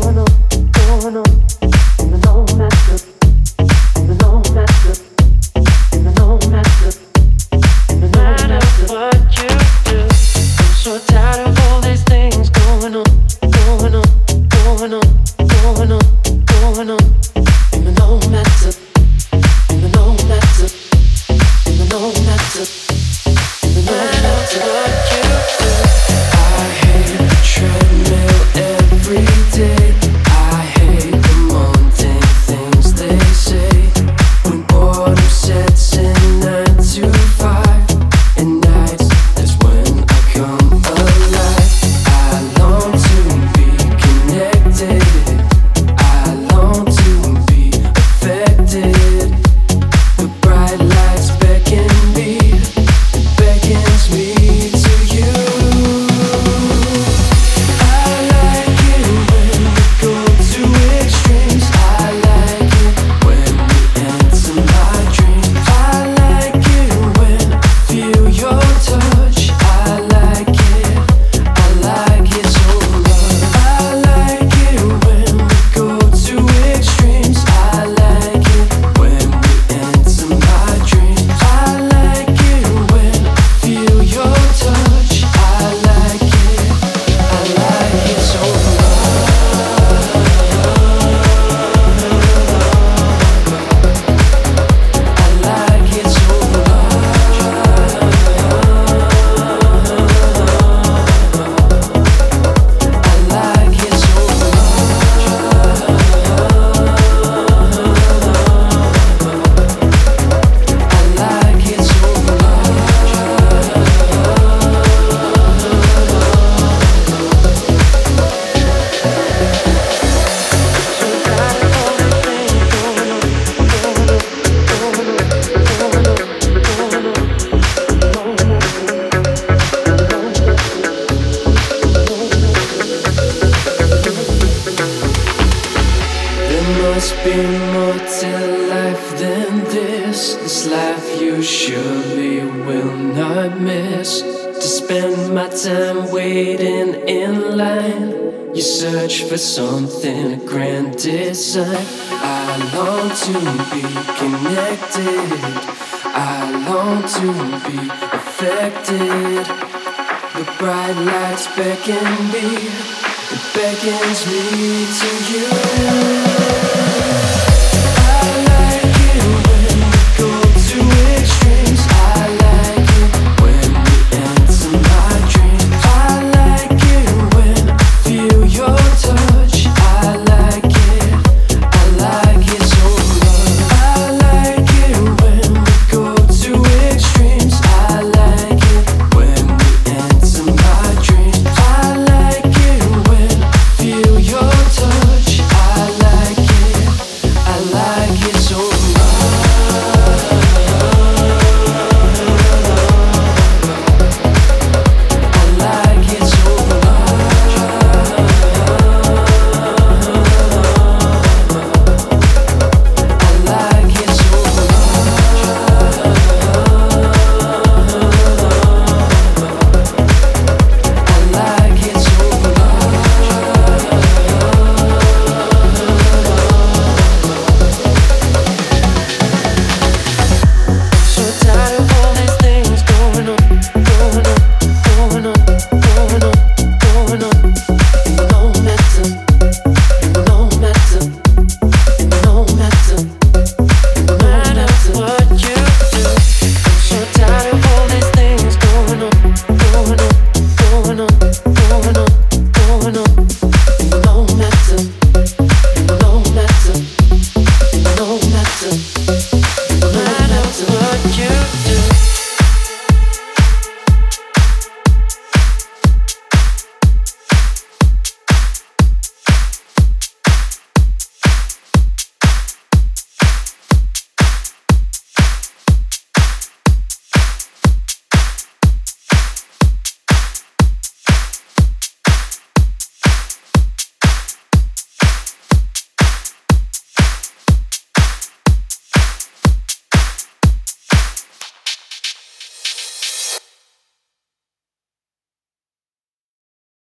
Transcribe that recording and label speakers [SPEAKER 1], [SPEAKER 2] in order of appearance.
[SPEAKER 1] going on, going on. In the no man's must be more to life than this. This life you surely will not miss. To spend my time waiting in line, you search for something, a grand design. I long to be connected, I long to be affected. The bright lights beckon me, it beckons me to you.